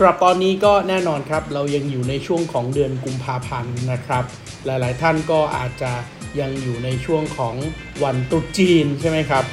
สำหรับตอนนี้ก็แน่นอนครับ เรายังอยู่ในช่วงของเดือนกุมภาพันธ์นะครับ หลายๆท่านก็อาจจะยังอยู่ในช่วงของวันตรุษจีนใช่ไหมครับ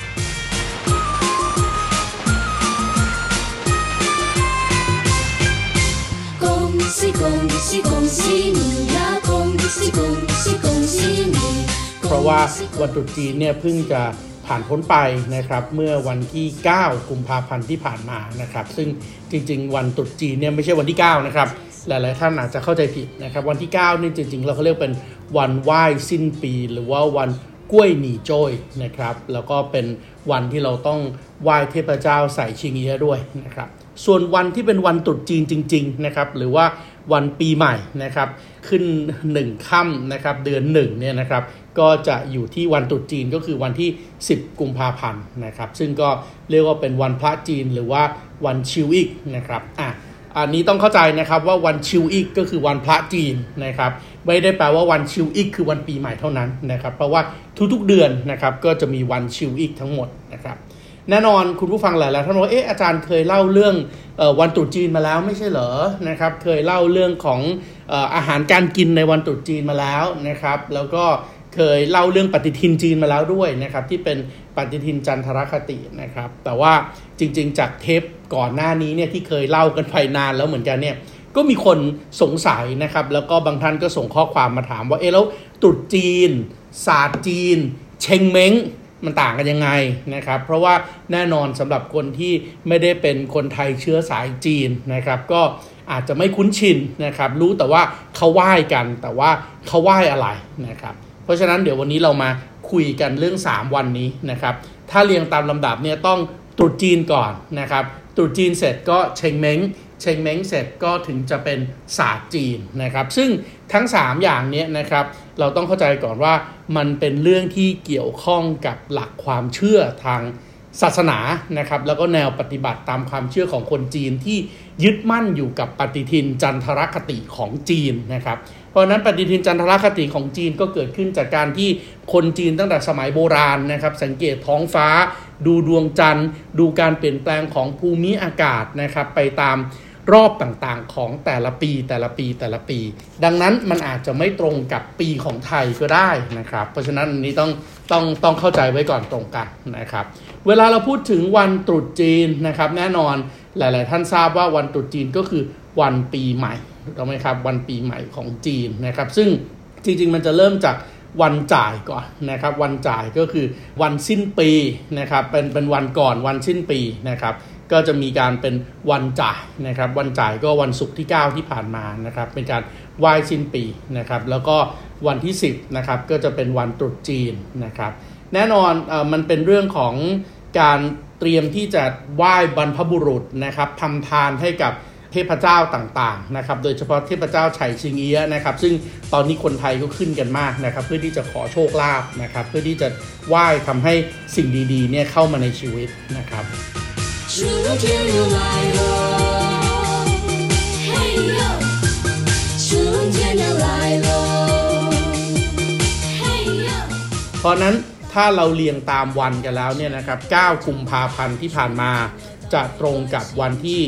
เพราะว่าวันตรุษจีนเนี่ยเพิ่งจะ ผ่านพ้นไปนะครับเมื่อวันที่ 9 กุมภาพันธ์ที่ผ่านมานะครับ ซึ่งจริง ๆ วันตรุษจีนเนี่ยไม่ใช่วันที่ 9 นะครับ หลายๆท่านอาจจะเข้าใจผิดนะครับ วันที่ 9 นี่จริง ๆ เราเขาเรียกเป็นวันไหว้สิ้นปี หรือว่าวันกล้วยหนีโจยนะครับ แล้วก็เป็นวันที่เราต้องไหว้เทพเจ้าใส่ชิงเอียด้วยนะครับ ส่วนวันที่เป็นวันตรุษจีนจริง ๆ นะครับ หรือว่าวันปีใหม่นะครับ ขึ้น1ค่ำนะครับ เดือน1เนี่ยนะครับ ก็จะอยู่ที่วันตรุษจีนก็คือวันที่ 10 กุมภาพันธ์นะครับ ซึ่งก็เรียกว่าเป็นวันพระจีนหรือว่าวันชิวอีกนะครับอะอันนี้ต้องเข้าใจนะครับว่าวันชิวอีกก็คือวันพระจีนนะครับ ไม่ได้แปลว่าวันชิวอีกคือวันปีใหม่เท่านั้นนะครับ เพราะว่าทุกๆเดือนนะครับก็จะมีวันชิวอีกทั้งหมดนะครับแน่นอนคุณผู้ฟังหลายๆท่านบอกเอ๊ะอาจารย์เคยเล่าเรื่องออวันตรุษจีนมาแล้วไม่ใช่เหรอนะครับ เคยเล่าเรื่องของอออาหารการกินในวันตรุษจีนมาแล้วนะครับ แล้วก็ เคยเล่าเรื่องปฏิทินจีนมาแล้วด้วยนะครับ ที่เป็นปฏิทินจันทรคตินะครับ แต่ว่าจริง ๆ จากเทปก่อนหน้านี้เนี่ยที่เคยเล่ากันไปนานแล้วเหมือนกันเนี่ยก็มีคนสงสัยนะครับ แล้วก็บางท่านก็ส่งข้อความมาถามว่าเอ๊ะแล้วตรุษจีน ศาสตร์จีน เชงเม้งมันต่างกันยังไงนะครับ เพราะว่าแน่นอนสำหรับคนที่ไม่ได้เป็นคนไทยเชื้อสายจีนนะครับ ก็อาจจะไม่คุ้นชินนะครับ รู้แต่ว่าเขาไหว้กันแต่ว่าเขาไหว้อะไรนะครับ เพราะฉะนั้นเดี๋ยววันนี้เรามาคุยกันเรื่อง 3 วันนี้นะครับ ถ้าเรียงตามลำดับเนี่ยต้องตรุษจีนก่อนนะครับตรุษจีนเสร็จก็เชงเม้งเชงเม้งเสร็จก็ถึงจะเป็นศาสตร์จีนนะครับ ซึ่งทั้ง 3 อย่างเนี้ยนะครับเราต้องเข้าใจก่อนว่ามันเป็นเรื่องที่เกี่ยวข้องกับหลักความเชื่อทาง ศาสนานะครับแล้วก็แนวปฏิบัติตามความเชื่อของคนจีนที่ยึดมั่นอยู่กับปฏิทินจันทรคติของจีนนะครับ เพราะนั้นปฏิทินจันทรคติของจีนก็เกิดขึ้นจากการที่คนจีนตั้งแต่สมัยโบราณนะครับ สังเกตท้องฟ้า ดูดวงจันทร์ ดูการเปลี่ยนแปลงของภูมิอากาศนะครับไปตาม รอบต่างๆของแต่ละปีแต่ละปีแต่ละปี ดังนั้นมันอาจจะไม่ตรงกับปีของไทยก็ได้นะครับ เพราะฉะนั้นอันนี้ต้องต้องต้องเข้าใจไว้ก่อนตรงกันนะครับ เวลาเราพูดถึงวันตรุษจีนนะครับ แน่นอนหลาย ๆ ท่านทราบว่าวันตรุษจีนก็คือวันปีใหม่ถูกไหมครับวันปีใหม่ของจีนนะครับ ซึ่งจริง ๆ มันจะเริ่มจากวันจ่ายก่อนนะครับ วันจ่ายก็คือวันสิ้นปีนะครับเป็นเป็นวันก่อนวันสิ้นปีนะครับ ก็จะมีการเป็นวันจ่ายนะครับ วันจ่ายก็วันศุกร์ที่ 9 ที่ผ่านมานะครับเป็นการไหว้สิ้นปีนะครับ แล้วก็วันที่ 10นะครับก็จะเป็นวันตรุษจีนนะครับ แน่นอนเออมันเป็นเรื่องของการเตรียมที่จะไหว้บรรพบุรุษนะครับทำทานให้กับเทพเจ้าต่างๆนะครับ โดยเฉพาะเทพเจ้าไฉชิงเอียะนะครับ ซึ่งตอนนี้คนไทยก็ขึ้นกันมากนะครับ เพื่อที่จะขอโชคลาภนะครับ เพื่อที่จะไหว้ทำให้สิ่งดีๆเนี่ยเข้ามาในชีวิตนะครับ 春天又来了，嘿呦，春天又来了，嘿呦。 เพราะฉะนั้นถ้าเราเรียงตามวันกันแล้วเนี่ยนะครับ 9 กุมภาพันธ์ที่ผ่านมา จะตรงกับวันที่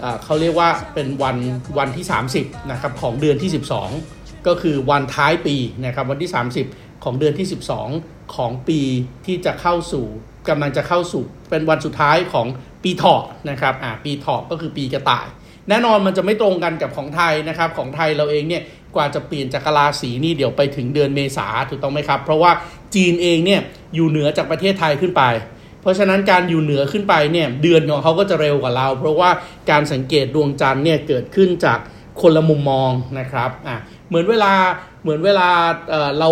เอ่อเขาเรียกว่าเป็นวันวันที่ 30นะครับของเดือนที่ 12 ก็คือวันท้ายปีนะครับวันที่ 30 ของเดือนที่ 12 ของปีที่จะเข้าสู่กำลังจะเข้าสู่เป็นวันสุดท้ายของ ปีถาะนะครับอ่าปีถาะก็คือปีกระต่าย แน่นอนมันจะไม่ตรงกันกับของไทยนะครับ ของไทยเราเองเนี่ยกว่าจะเปลี่ยนจากกะลาสีนี่เดี๋ยวไปถึงเดือนเมษาถูกต้องไหมครับ เพราะว่าจีนเองเนี่ยอยู่เหนือจากประเทศไทยขึ้นไป เพราะฉะนั้นการอยู่เหนือขึ้นไปเนี่ยเดือนของเขาก็จะเร็วกว่าเรา เพราะว่าการสังเกตดวงจันทร์เนี่ยเกิดขึ้นจากคนละมุมมองนะครับอะเหมือนเวลาเหมือนเวลาเอ่อเรา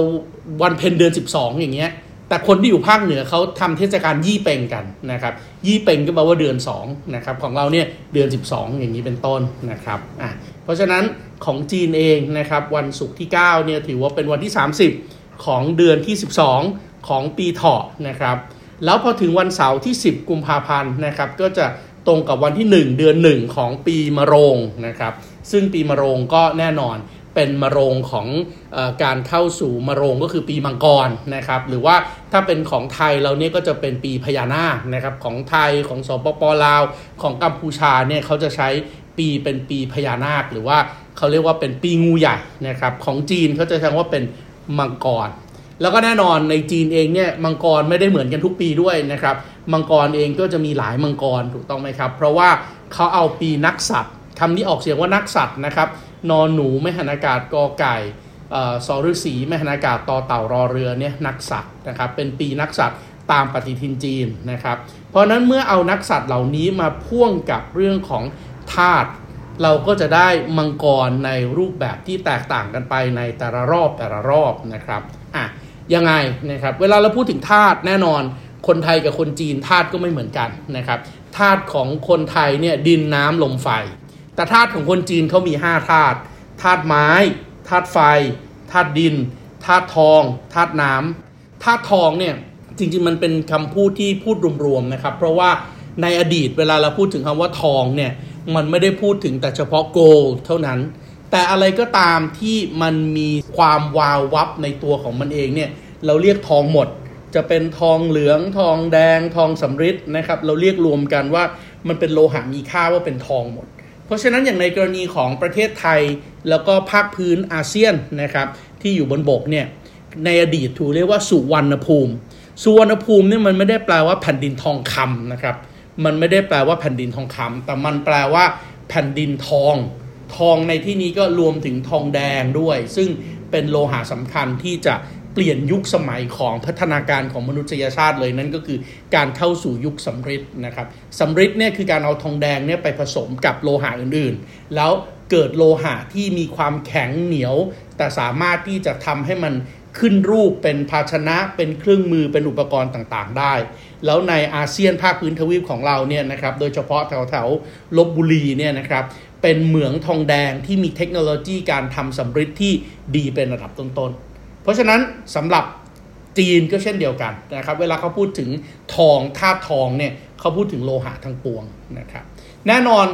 วันเพ็ญเดือน 12 อย่างเงี้ย แต่คนที่อยู่ภาคเหนือเขาทำเทศกาลยี่เปงกันนะครับ ยี่เปงก็แปลว่าเดือน2นะครับของเราเนี่ยเดือน 12 อย่างนี้เป็นต้นนะครับอะเพราะฉะนั้นของจีนเองนะครับวันศุกร์ที่9เนี่ยถือว่าเป็นวันที่ 30 ของเดือนที่ 12 ของปีเถาะนะครับ แล้วพอถึงวันเสาร์ที่ 10 กุมภาพันธ์นะครับ ก็จะตรงกับวันที่ 1 เดือน 1 ของปีมะโรงนะครับ ซึ่งปีมะโรงก็แน่นอนเป็นมะโรงของอการเข้าสู่มะโรงก็คือปีมังกรนะครับ หรือว่า ถ้าเป็นของไทยเราเนี่ยก็จะเป็นปีพญานาคนะครับของไทยของสปปลาว ของกัมพูชาเนี่ยเขาจะใช้ปีเป็นปีพญานาค หรือว่าเขาเรียกว่าเป็นปีงูใหญ่นะครับของจีนเขาจะใช้ว่าเป็นมังกร แล้วก็แน่นอนในจีนเองเนี่ยมังกรไม่ได้เหมือนกันทุกปีด้วยนะครับมังกรเองก็จะมีหลายมังกรถูกต้องไหมครับ เพราะว่าเขาเอาปีนักสัตว์คำนี้ออกเสียงว่านักสัตว์นะครับนอนหนูไม่หันอากาศกอไก่ สอฤษีไม่หันากาศต่อเต่ารอเรือเนี่ยนักสัตว์นะครับเป็นปีนักสัตว์ตามปฏิทินจีนนะครับ เพราะฉะนั้นเมื่อเอานักสัตว์เหล่านี้มาพ่วงกับเรื่องของธาตุเราก็จะได้มังกรในรูปแบบที่แตกต่างกันไปในแต่ละรอบแต่ละรอบนะครับอะยังไงนะครับเวลาเราพูดถึงธาตุแน่นอน คนไทยกับคนจีนธาตุก็ไม่เหมือนกันนะครับธาตุของคนไทยเนี่ยดินน้ำลมไฟ แต่ธาตุของคนจีนเขามี5ธาตุธาตุไม้ธาตุไฟ ธาตุดินธาตุทองธาตุน้ำธาตุทองเนี่ยจริงๆมันเป็นคำพูดที่พูดรวมๆนะครับ เพราะว่าในอดีตเวลาเราพูดถึงคำว่าทองเนี่ยมันไม่ได้พูดถึงแต่เฉพาะโกลเท่านั้น แต่อะไรก็ตามที่มันมีความวาววับในตัวของมันเองเนี่ยเราเรียกทองหมด จะเป็นทองเหลืองทองแดงทองสำริดนะครับ เราเรียกรวมกันว่ามันเป็นโลหะมีค่าว่าเป็นทองหมด เพราะฉะนั้นอย่างในกรณีของประเทศไทยแล้วก็ภาคพื้นอาเซียนนะครับ ที่อยู่บนบกเนี่ยในอดีตถูกเรียกว่าสุวรรณภูมิ สุวรรณภูมิเนี่ยมันไม่ได้แปลว่าแผ่นดินทองคำนะครับ มันไม่ได้แปลว่าแผ่นดินทองคำแต่มันแปลว่าแผ่นดินทอง ทองในที่นี้ก็รวมถึงทองแดงด้วย ซึ่งเป็นโลหะสำคัญที่จะเปลี่ยนยุคสมัยของพัฒนาการของมนุษยชาติเลยนั่นก็คือการเข้าสู่ยุคสำริดนะครับสำริดเนี่ยคือการเอาทองแดงเนี่ยไปผสมกับโลหะอื่นๆ แล้ว เกิดโลหะที่มีความแข็งเหนียว แต่สามารถที่จะทำให้มันขึ้นรูปเป็นภาชนะเป็นเครื่องมือเป็นอุปกรณ์ต่างๆ ได้ แล้วในอาเซียนภาคพื้นทวีปของเราเนี่ยนะครับโดยเฉพาะแถวๆลบบุรีเนี่ยนะครับเป็นเหมืองทองแดงที่มีเทคโนโลยีการทำสำริดที่ดีเป็นระดับต้นๆ เพราะฉะนั้นสำหรับจีนก็เช่นเดียวกันนะครับเวลาเขาพูดถึงทองธาตุทองเนี่ยเขาพูดถึงโลหะทั้งปวงนะครับแน่นอน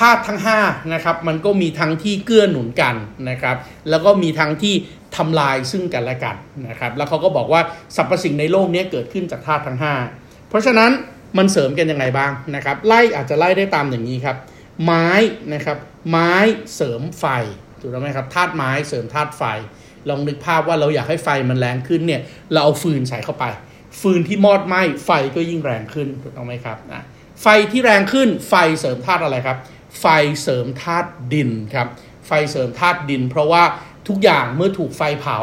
ธาตุทั้ง5นะครับมันก็มีทั้งที่เกื้อหนุนกันนะครับแล้วก็มีทั้งที่ทำลายซึ่งกันและกันนะครับแล้วเขาก็บอกว่าสรรพสิ่งในโลกนี้เกิดขึ้นจากธาตุทั้ง 5 เพราะฉะนั้นมันเสริมกันยังไงบ้างนะครับไล่อาจจะไล่ได้ตามอย่างนี้ครับ ไม้นะครับไม้เสริมไฟถูกต้องไหมครับธาตุไม้เสริมธาตุไฟ ลองนึกภาพว่าเราอยากให้ไฟมันแรงขึ้นเนี่ยเราเอาฟืนใส่เข้าไป ฟืนที่มอดไหม้ไฟก็ยิ่งแรงขึ้นถูกต้องไหมครับนะไฟที่แรงขึ้นไฟเสริมธาตุอะไรครับ ไฟเสริมธาตุดินครับไฟเสริมธาตุดิน เพราะว่าทุกอย่างเมื่อถูกไฟเผา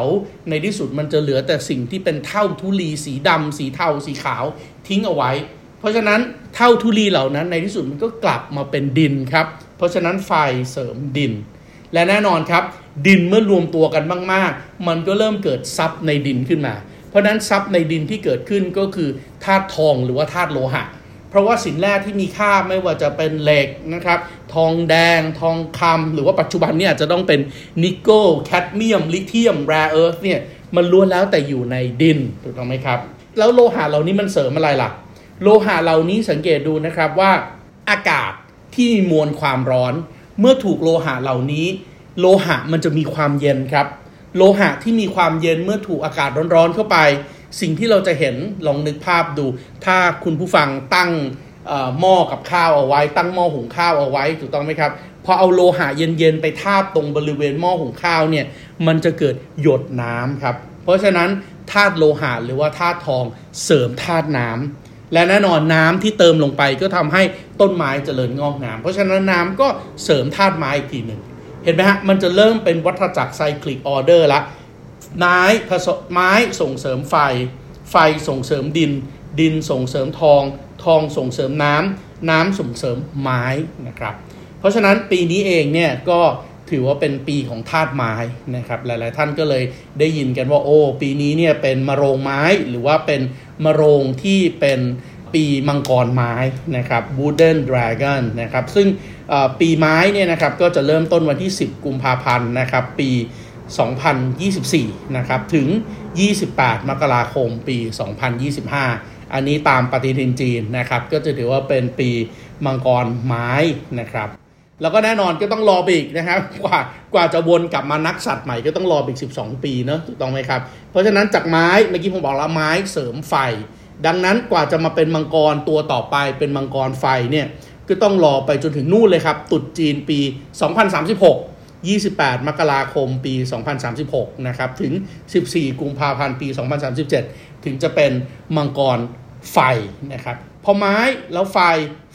ในที่สุดมันจะเหลือแต่สิ่งที่เป็นเท่าทุลีสีดำสีเทาสีขาวทิ้งเอาไว้ เพราะฉะนั้นเถ้าธุลีเหล่านั้นในที่สุดมันก็กลับมาเป็นดินครับ เพราะฉะนั้นไฟเสริมดิน และแน่นอนครับ ดินเมื่อรวมตัวกันมาก ๆ มันก็เริ่มเกิดทรัพย์ในดินขึ้นมา เพราะฉะนั้นทรัพย์ในดินที่เกิดขึ้นก็คือธาตุทองหรือว่าธาตุโลหะ เพราะว่าสินแร่ที่มีค่าไม่ว่าจะเป็นเหล็กนะครับ ทองแดงทองคำหรือว่าปัจจุบันเนี่ยอาจจะต้องเป็นนิกเกิลแคดเมียม ลิเทียม rare earth เนี่ยมันล้วนแล้วแต่อยู่ในดินถูกต้องไหมครับ แล้วโลหะเหล่านี้มันเสริมอะไรล่ะ โลหะเหล่านี้สังเกตดูนะครับว่าอากาศที่มีมวลความร้อน เมื่อถูกโลหะเหล่านี้ โลหะมันจะมีความเย็นครับ โลหะที่มีความเย็นเมื่อถูกอากาศร้อนๆเข้าไป สิ่งที่เราจะเห็นลองนึกภาพดู ถ้าคุณผู้ฟังตั้งหม้อกับข้าวเอาไว้ ตั้งหม้อหุงข้าวเอาไว้ถูกต้องไหมครับพอเอาโลหะเย็นๆไปทาบตรงบริเวณหม้อหุงข้าวเนี่ยมันจะเกิดหยดน้ำครับ เพราะฉะนั้นธาตุโลหะหรือว่าธาตุทองเสริมธาตุน้ำและแน่นอนน้ำที่เติมลงไปก็ทำให้ต้นไม้เจริญงอกงาม เพราะฉะนั้นน้ำก็เสริมธาตุไม้อีกทีหนึ่งเห็นไหมฮะมันจะเริ่มเป็นวัฏจักรไซคลิกออเดอร์ละ ไม้ผสมไม้ส่งเสริมไฟ ไฟส่งเสริมดิน ดินส่งเสริมทอง ทองส่งเสริมน้ำน้ำส่งเสริมไม้นะครับ เพราะฉะนั้นปีนี้เองเนี่ยก็ถือว่าเป็นปีของธาตุไม้นะครับหลาย ๆ ท่านก็เลยได้ยินกันว่าโอ้ปีนี้เนี่ยเป็นมะโรงไม้หรือว่าเป็นมะโรงที่เป็นปีมังกรไม้นะครับ Wooden Dragon นะครับซึ่งปีไม้เนี่ยนะครับก็จะเริ่มต้นวันที่ 10 กุมภาพันธ์นะครับปี 2024 นะครับ ถึง 28 มกราคม ปี 2025 อันนี้ตามปฏิทินจีนนะครับ ก็จะถือว่าเป็นปีมังกรไม้นะครับ แล้วก็แน่นอนก็ต้องรอไปอีกนะครับ กว่ากว่าจะวนกลับมานักสัตว์ใหม่ก็ต้องรออีก 12 ปีเนาะถูกต้องไหมครับ เพราะฉะนั้นจากไม้เมื่อกี้ผมบอกแล้วไม้เสริมไฟ ดังนั้นกว่าจะมาเป็นมังกรตัวต่อไปเป็นมังกรไฟเนี่ยก็ต้องรอไปจนถึงนู่นเลยครับ ตุดจีนปี 2036 28 มกราคมปี 2036 นะครับ ถึง 14 กุมภาพันธ์ ปี 2037 ถึงจะเป็นมังกรไฟนะครับ พอไม้แล้วไฟ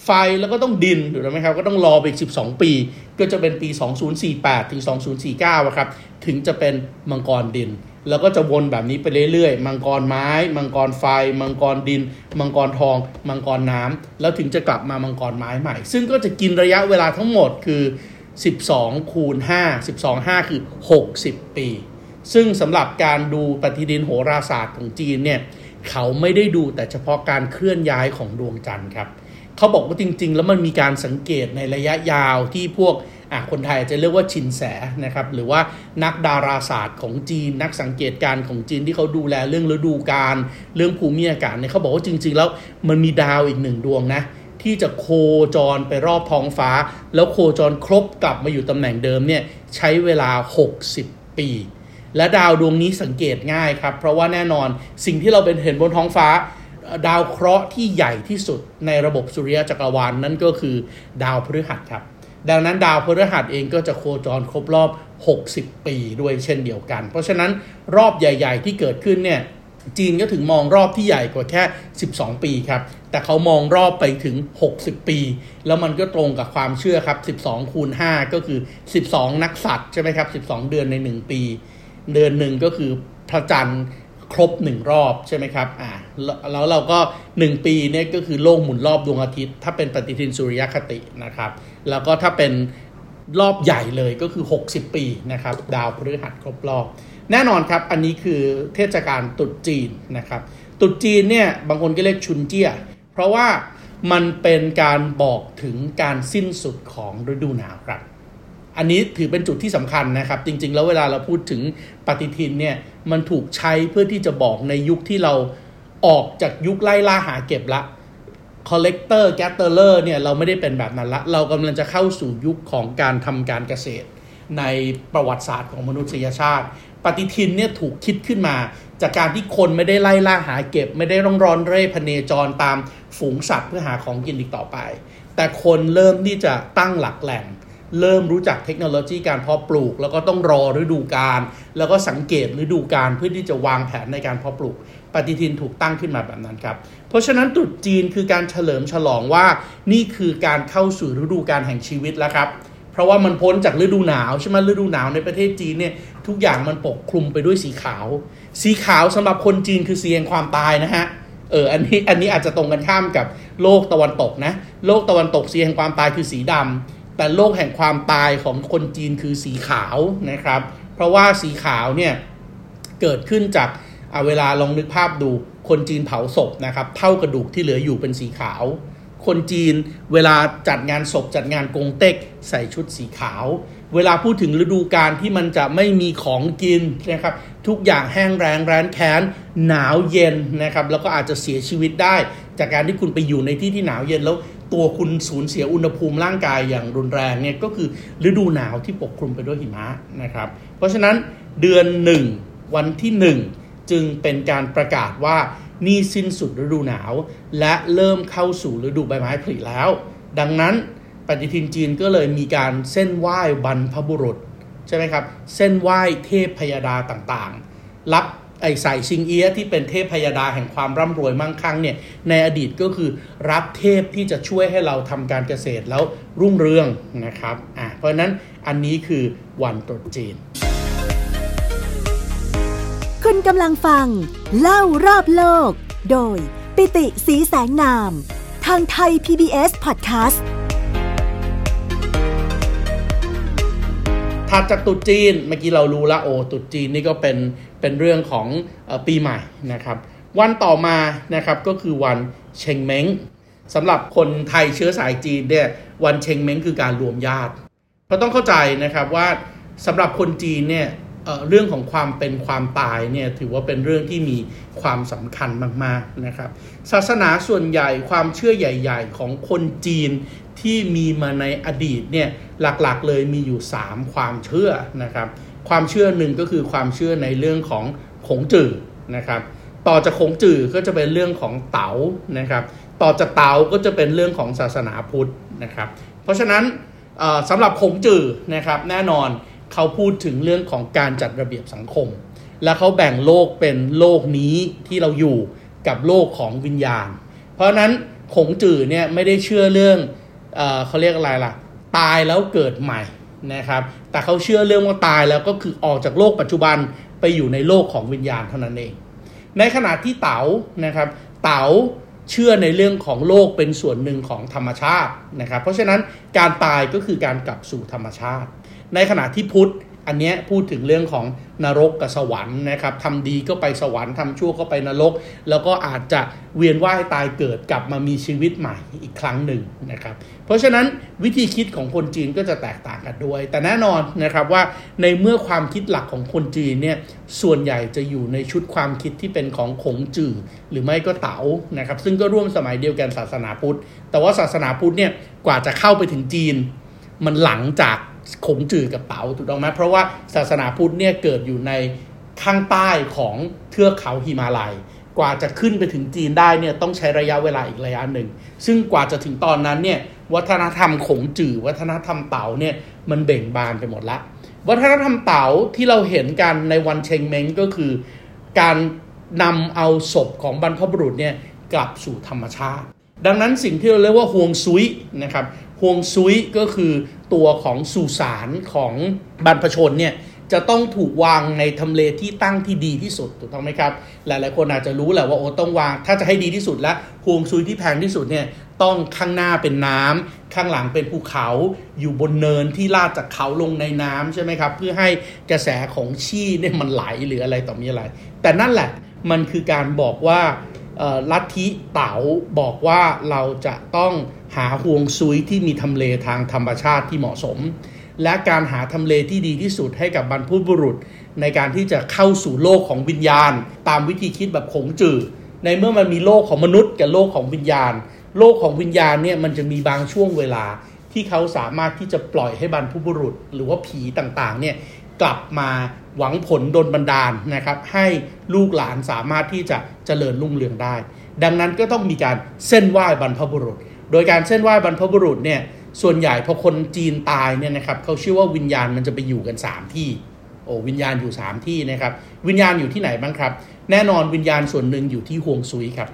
ไฟแล้วก็ต้องดินถูกไหมครับ ก็ต้องรอไปอีก 12 ปี ก็จะเป็นปี 2048 ถึง 2049 ครับ ถึงจะเป็นมังกรดิน แล้วก็จะวนแบบนี้ไปเรื่อยๆ มังกรไม้ มังกรไฟ มังกรดิน มังกรทอง มังกรน้ำแล้วถึงจะกลับมามังกรไม้ใหม่ ซึ่งก็จะกินระยะเวลาทั้งหมดคือ 12 คูณ 5 12 5 คือ 60 ปี ซึ่งสำหรับการดูปฏิทินโหราศาสตร์ของจีนเนี่ย เขาไม่ได้ดูแต่เฉพาะการเคลื่อนย้ายของดวงจันทร์ครับ เขาบอกว่าจริง ๆ แล้วมันมีการสังเกตในระยะยาวที่พวกคนไทยจะเรียกว่าชินแสนะครับ หรือว่านักดาราศาสตร์ของจีน นักสังเกตการของจีนที่เขาดูแลเรื่องฤดูกาลเรื่องภูมิอากาศเนี่ยเขาบอกว่าจริง ๆ แล้วมันมีดาวอีกหนึ่งดวงนะ ที่จะโคจรไปรอบท้องฟ้า แล้วโคจรครบกลับมาอยู่ตำแหน่งเดิมเนี่ยใช้เวลา 60 ปี และดาวดวงนี้สังเกตง่ายครับ เพราะว่าแน่นอนสิ่งที่เราเป็นเห็นบนท้องฟ้า ดาวเคราะห์ที่ใหญ่ที่สุดในระบบสุริยะจักรวาลนนั่นก็คือดาวพฤหัสครับ ดังนั้นดาวพฤหัสเองก็จะโคจรครบรอบ 60 ปีด้วยเช่นเดียวกัน เพราะฉะนั้นรอบใหญ่ ๆ ที่เกิดขึ้นเนี่ย จีนก็ถึงมองรอบที่ใหญ่กว่าแค่ 12 ปีครับ แต่เขามองรอบไปถึง 60 ปี แล้วมันก็ตรงกับความเชื่อครับ 12 คูณ 5 ก็คือ 12 นักสัตว์ใช่ไหมครับ 12 เดือนใน 1 ปี เดือนหนึ่งก็คือพระจันทร์ครบ 1 รอบใช่ไหมครับ อ่า แล้วเราก็ 1 ปีเนี่ยก็คือโลกหมุนรอบดวงอาทิตย์ ถ้าเป็นปฏิทินสุริยคตินะครับ แล้วก็ถ้าเป็นรอบใหญ่เลยก็คือ 60 ปีนะครับ ดาวพฤหัสครบรอบ แน่นอนครับ อันนี้คือเทศกาลตรุษจีนนะครับตรุษจีนเนี่ยบางคนก็เรียกชุนเจียเพราะว่ามันเป็นการบอกถึงการสิ้นสุดของฤดูหนาวครับ อันนี้ถือเป็นจุดที่สำคัญนะครับ จริง ๆ แล้วเวลาเราพูดถึงปฏิทินเนี่ยมันถูกใช้เพื่อที่จะบอกในยุคที่เราออกจากยุคไล่ล่าหาเก็บละ collector gatherer เนี่ยเราไม่ได้เป็นแบบนั้นละ เรากำลังจะเข้าสู่ยุคของการทำการเกษตร ในประวัติศาสตร์ของมนุษยชาติ ปฏิทินเนี่ยถูกคิดขึ้นมา จากการที่คนไม่ได้ไล่ล่าหาเก็บ ไม่ได้ร้องร้อนเร่พเนจรตามฝูงสัตว์เพื่อหาของกินอีกต่อไป แต่คนเริ่มที่จะตั้งหลักแหล่ง เริ่มรู้จักเทคโนโลยีการเพาะปลูก แล้วก็ต้องรอฤดูกาลแล้วก็สังเกตฤดูกาลเพื่อที่จะวางแผนในการเพาะปลูก ปฏิทินถูกตั้งขึ้นมาแบบนั้นครับ เพราะฉะนั้นตรุษจีนคือการเฉลิมฉลองว่านี่คือการเข้าสู่ฤดูกาลแห่งชีวิตแล้วครับเพราะว่ามันพ้นจากฤดูหนาวใช่ไหมฤดูหนาวในประเทศจีนเนี่ย ทุกอย่างมันปกคลุมไปด้วยสีขาว สีขาวสำหรับคนจีนคือสีแห่งความตายนะฮะเอออันนี้อันนี้อาจจะตรงกันข้ามกับโลกตะวันตกนะโลกตะวันตกสีแห่งความตายคือสีดำแต่โลกแห่งความตายของคนจีนคือสีขาวนะครับ เพราะว่าสีขาวเนี่ยเกิดขึ้นจากเวลาลองนึกภาพดูคนจีนเผาศพนะครับเท่ากระดูกที่เหลืออยู่เป็นสีขาว คนจีนเวลาจัดงานศพจัดงานกงเต็กใส่ชุดสีขาว เวลาพูดถึงฤดูกาลที่มันจะไม่มีของกินนะครับทุกอย่างแห้งแรงแร้นแค้นหนาวเย็นนะครับแล้วก็อาจจะเสียชีวิตได้ จากการที่คุณไปอยู่ในที่ที่หนาวเย็นแล้วตัวคุณสูญเสียอุณหภูมิร่างกายอย่างรุนแรงเนี่ยก็คือฤดูหนาวที่ปกคลุมไปด้วยหิมะนะครับ เพราะฉะนั้นเดือนหนึ่งวันที่หนึ่งจึงเป็นการประกาศว่านี่สิ้นสุดฤดูหนาว และเริ่มเข้าสู่ฤดูใบไม้ผลิแล้ว ดังนั้น ปฏิทินจีนก็เลยมีการเส้นไหว้บรรพบุรุษใช่ไหมครับ เส้นไหว้เทพพยาดาต่างๆ รับไอใส่ชิงเอียที่เป็นเทพพยาดาแห่งความร่ำรวยมั่งคั่งเนี่ยในอดีตก็คือรับเทพที่จะช่วยให้เราทำการเกษตรแล้วรุ่งเรืองนะครับอ่าเพราะนั้นอันนี้คือวันตรุษจีน คุณกำลังฟัง เล่ารอบโลก โดยปิติสีแสงนาม ทางไทย PBS Podcast ถัดจากตุจีนเมื่อกี้เรารู้ละโอตุจีนนี่ก็เป็นเป็นเรื่องของปีใหม่นะครับ วันต่อมานะครับก็คือวันเชงเม้งสำหรับคนไทยเชื้อสายจีนเนี่ยวันเชงเม้งคือการรวมญาติเราต้องเข้าใจนะครับว่าสำหรับคนจีนเนี่ย เรื่องของความเป็นความตายเนี่ยถือว่าเป็นเรื่องที่มีความสำคัญมากๆนะครับ ศาสนาส่วนใหญ่ความเชื่อใหญ่ ๆ ของคนจีนที่มีมาในอดีตเนี่ยหลักๆเลยมีอยู่ 3 ความเชื่อนะครับ ความเชื่อหนึ่งก็คือความเชื่อในเรื่องของขงจื่อนะครับ ต่อจากขงจื่อก็จะเป็นเรื่องของเต๋านะครับ ต่อจากเต๋าก็จะเป็นเรื่องของศาสนาพุทธนะครับ เพราะฉะนั้นสำหรับขงจื่อนะครับแน่นอน เขาพูดถึงเรื่องของการจัดระเบียบสังคม และเขาแบ่งโลกเป็นโลกนี้ที่เราอยู่กับโลกของวิญญาณ เพราะนั้นขงจื่อเนี่ยไม่ได้เชื่อเรื่องเออเขาเรียกอะไรล่ะ ตายแล้วเกิดใหม่นะครับ แต่เขาเชื่อเรื่องว่าตายแล้วก็คือออกจากโลกปัจจุบันไปอยู่ในโลกของวิญญาณเท่านั้นเอง ในขณะที่เต๋านะครับ เต๋าเชื่อในเรื่องของโลกเป็นส่วนหนึ่งของธรรมชาตินะครับ เพราะฉะนั้นการตายก็คือการกลับสู่ธรรมชาติ ในขณะที่พุทธอันเนี้ยพูดถึงเรื่องของนรกกับสวรรค์นะครับทำดีก็ไปสวรรค์ทำชั่วก็ไปนรก แล้วก็อาจจะเวียนว่ายตายเกิดกลับมามีชีวิตใหม่อีกครั้งหนึ่งนะครับ เพราะฉะนั้นวิธีคิดของคนจีนก็จะแตกต่างกันด้วย แต่แน่นอนนะครับว่าในเมื่อความคิดหลักของคนจีนเนี่ยส่วนใหญ่จะอยู่ในชุดความคิดที่เป็นของขงจื่อหรือไม่ก็เต๋านะครับ ซึ่งก็ร่วมสมัยเดียวกันศาสนาพุทธ แต่ว่าศาสนาพุทธเนี่ยกว่าจะเข้าไปถึงจีน มันหลังจาก ขงจื่อกับเต๋าถูกต้องไหมเพราะว่าศาสนาพุทธเนี่ยเกิดอยู่ในข้างใต้ของเทือกเขาหิมาลัย กว่าจะขึ้นไปถึงจีนได้เนี่ยต้องใช้ระยะเวลาอีกระยะหนึ่ง ซึ่งกว่าจะถึงตอนนั้นเนี่ยวัฒนธรรมขงจือวัฒนธรรมเต๋าเนี่ยมันเบ่งบานไปหมดละ วัฒนธรรมเต๋าที่เราเห็นกันในวันเชงเม้งก็คือ การนำเอาศพของบรรพบุรุษเนี่ยกลับสู่ธรรมชาติ ดังนั้นสิ่งที่เราเรียกว่าฮวงซุยนะครับ วงซุยก็คือตัวของสุสานของบรรพชนเนี่ยจะต้องถูกวางในทำเลที่ตั้งที่ดีที่สุดถูกต้องไหมครับ หลายๆคนอาจจะรู้แหละว่าโอ้ต้องวาง ถ้าจะให้ดีที่สุดแล้วฮวงซุยที่แพงที่สุดเนี่ยต้องข้างหน้าเป็นน้ำข้างหลังเป็นภูเขาอยู่บนเนินที่ลาดจากเขาลงในน้ำใช่ไหมครับ เพื่อให้กระแสของชี่เนี่ยมันไหลหรืออะไรต่อมีอะไร แต่นั่นแหละมันคือการบอกว่าลัทธิเต๋าบอกว่าเราจะต้อง หาห่วงซุยที่มีทำเลทางธรรมชาติที่เหมาะสม และการหาทำเลที่ดีที่สุดให้กับบรรพบุรุษ ในการที่จะเข้าสู่โลกของวิญญาณ ตามวิธีคิดแบบขงจื่อในเมื่อมันมีโลกของมนุษย์กับโลกของวิญญาณ โลกของวิญญาณเนี่ยมันจะมีบางช่วงเวลาที่เขาสามารถที่จะปล่อยให้บรรพบุรุษ หรือว่าผีต่างๆเนี่ยกลับมาหวังผลดลบันดาลนะครับ ให้ลูกหลานสามารถที่จะเจริญรุ่งเรืองได้ ดังนั้นก็ต้องมีการเส้นไหว้บรรพบุรุษ โดยการเส้นไหว้บรรพบุรุษเนี่ยส่วนใหญ่พอคนจีนตายเนี่ยนะครับเขาเชื่อว่าวิญญาณมันจะไปอยู่กัน 3 ที่โอ้วิญญาณอยู่ 3 ที่นะครับวิญญาณอยู่ที่ไหนบ้างครับ แน่นอนวิญญาณส่วนหนึ่งอยู่ที่ฮวงซุยครับ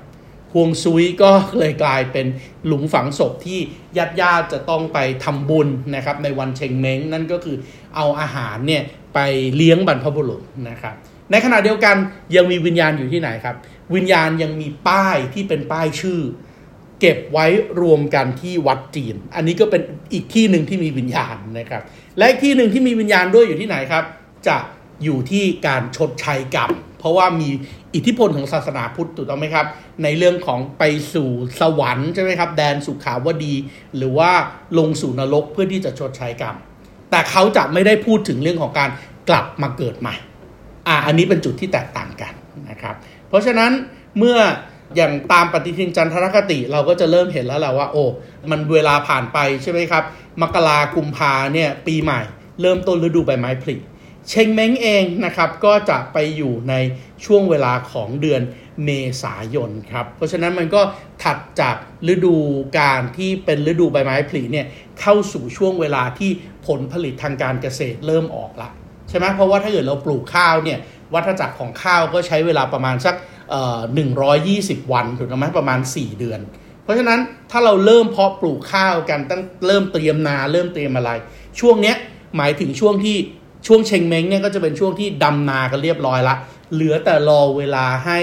ฮวงซุยก็เลยกลายเป็นหลุมฝังศพที่ญาติญาติจะต้องไปทำบุญนะครับในวันเชงเม้งนั่นก็คือเอาอาหารเนี่ยไปเลี้ยงบรรพบุรุษนะครับในขณะเดียวกันยังมีวิญญาณอยู่ที่ไหนครับ วิญญาณยังมีป้ายที่เป็นป้ายชื่อ เก็บไว้รวมกันที่วัดจีน อันนี้ก็เป็นอีกที่หนึ่งที่มีวิญญาณนะครับ และอีกที่หนึ่งที่มีวิญญาณด้วยอยู่ที่ไหนครับ จะอยู่ที่การชดใช้กรรม เพราะว่ามีอิทธิพลของศาสนาพุทธถูกต้องไหมครับ ในเรื่องของไปสู่สวรรค์ใช่ไหมครับ แดนสุขาวดี หรือว่าลงสู่นรกเพื่อที่จะชดใช้กรรม แต่เขาจะไม่ได้พูดถึงเรื่องของการกลับมาเกิดใหม่ อ่า อันนี้เป็นจุดที่แตกต่างกันนะครับ เพราะฉะนั้นเมื่อ อย่างตามปฏิทินจันทรคติ เราก็จะเริ่มเห็นแล้วแหละว่า โอ้มันเวลาผ่านไปใช่ไหมครับ มกรากุมภาเนี่ยปีใหม่ เริ่มต้นฤดูใบไม้ผลิเชงเม้งเองนะครับก็จะไปอยู่ในช่วงเวลาของเดือนเมษายนครับ เพราะฉะนั้นมันก็ถัดจากฤดูการที่เป็นฤดูใบไม้ผลิเนี่ยเข้าสู่ช่วงเวลาที่ผลผลิตทางการเกษตรเริ่มออกละใช่ไหมเพราะว่าถ้าเกิดเราปลูกข้าวเนี่ยวัฏจักรของข้าวก็ใช้เวลาประมาณสัก หนึ่งร้อยยี่สิบวันถูกไหมประมาณ 4 เดือน เพราะฉะนั้นถ้าเราเริ่มเพาะปลูกข้าวกันตั้งเริ่มเตรียมนาเริ่มเตรียมอะไร ช่วงเนี้ยหมายถึงช่วงที่ช่วงเชงเม้งเนี่ยก็จะเป็นช่วงที่ดำนากันเรียบร้อยละ เหลือแต่รอเวลาให้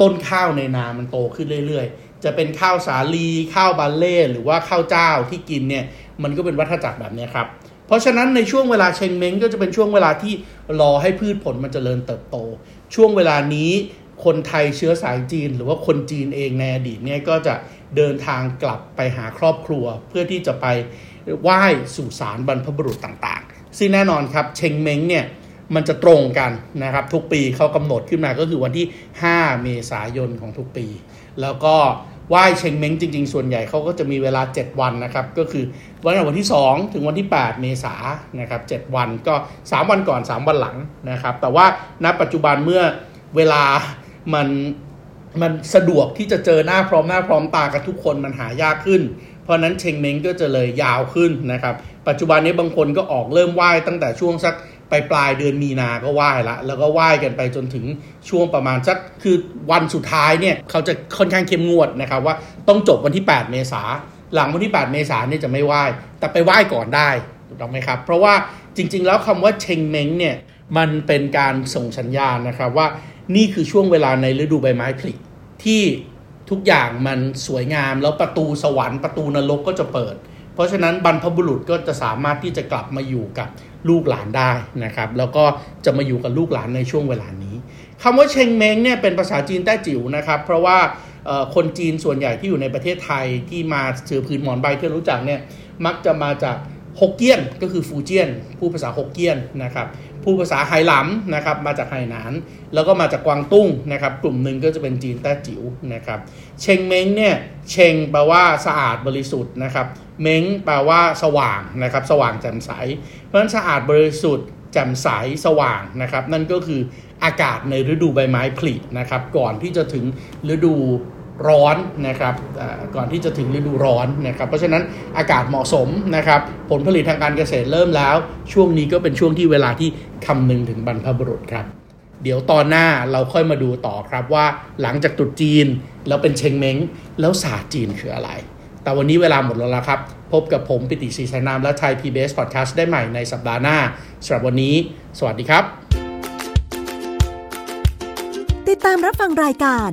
ต้นข้าวในนามันโตขึ้นเรื่อยๆ จะเป็นข้าวสาลีข้าวบาเล่หรือว่าข้าวเจ้าที่กินเนี่ยมันก็เป็นวัฏจักรแบบนี้ครับ เพราะฉะนั้นในช่วงเวลาเชงเม้งก็จะเป็นช่วงเวลาที่รอให้พืชผลมันจเจริญเติบโต ช่วงเวลานี้ คนไทยเชื้อสายจีน หรือว่าคนจีนเองในอดีตเนี่ยก็จะเดินทางกลับไปหาครอบครัว เพื่อที่จะไปไหว้สู่สารบรรพบุรุษต่างๆ ซึ่งแน่นอนครับเชงเม้งเนี่ยมันจะตรงกันนะครับทุกปีเขากำหนดขึ้นมาก็คือวันที่ 5 เมษายนของทุกปี แล้วก็ไหว้เชงเม้งจริง ๆ ส่วนใหญ่เขาก็จะมีเวลา 7 วันนะครับก็คือวันวันที่ 2 ถึงวันที่ 8 เมษายนนะครับ7วันก็ 3 วันก่อน 3 วันหลังนะครับแต่ว่าณปัจจุบันเมื่อเวลา มันมันสะดวกที่จะเจอหน้าพร้อมหน้าพร้อมตากับทุกคนมันหายากขึ้น เพราะนั้นเชงเม้งก็จะเลยยาวขึ้นนะครับ ปัจจุบันนี้บางคนก็ออกเริ่มไหว้ตั้งแต่ช่วงสักปลายปลายเดือนมีนาก็ไหว้ละ แล้วก็ไหว้กันไปจนถึงช่วงประมาณสักคือวันสุดท้ายเนี่ยเขาจะค่อนข้างเข้มงวดนะครับว่าต้องจบวันที่ 8 เมษาหลังวันที่ 8 เมษาเนี่ยจะไม่ไหว้ แต่ไปไหว้ก่อนได้ถูกต้องไหมครับ เพราะว่าจริง ๆ แล้วคำว่าเชงเม้งเนี่ยมันเป็นการส่งสัญญาณนะครับว่า นี่คือช่วงเวลาในฤดูใบไม้ผลิที่ทุกอย่างมันสวยงามแล้วประตูสวรรค์ประตูนรกก็จะเปิด เพราะฉะนั้นบรรพบุรุษก็จะสามารถที่จะกลับมาอยู่กับลูกหลานได้นะครับ แล้วก็จะมาอยู่กับลูกหลานในช่วงเวลานี้คำว่าเชงเม้งเนี่ยเป็นภาษาจีนแต้จิ๋วนะครับ เพราะว่าคนจีนส่วนใหญ่ที่อยู่ในประเทศไทยที่มาเสือผืนหมอนใบที่รู้จักเนี่ยมักจะมาจากฮกเกี้ยนก็คือฟูเจียน ผู้ภาษาฮกเกี้ยนนะครับ ผู้ภาษาไหหลำนะครับมาจากไหหนาน แล้วก็มาจากกวางตุ้งนะครับ กลุ่มหนึ่งก็จะเป็นจีนแต้จิ๋วนะครับ เชงเม้งเนี่ยเชงแปลว่าสะอาดบริสุทธิ์นะครับ เม้งแปลว่าสว่างนะครับ สว่างแจ่มใส เพราะฉะนั้นสะอาดบริสุทธิ์แจ่มใสสว่างนะครับ นั่นก็คืออากาศในฤดูใบไม้ผลินะครับ ก่อนที่จะถึงฤดู ร้อนนะครับก่อนที่จะถึงฤดูร้อนนะครับ เพราะฉะนั้นอากาศเหมาะสมนะครับ ผลผลิตทางการเกษตรเริ่มแล้ว ช่วงนี้ก็เป็นช่วงที่เวลาที่คำนึงถึงบรรพบุรุษครับ เดี๋ยวตอนหน้าเราค่อยมาดูต่อครับว่าหลังจากตรุษจีน แล้วเป็นเชงเม้ง แล้วศาสตร์จีนคืออะไร แต่วันนี้เวลาหมดแล้วละครับ พบกับผมปิติศรีชัยนามและไทย PBS Podcast ได้ใหม่ในสัปดาห์หน้าสำหรับวันนี้ สวัสดีครับ ติดตามรับฟังรายการ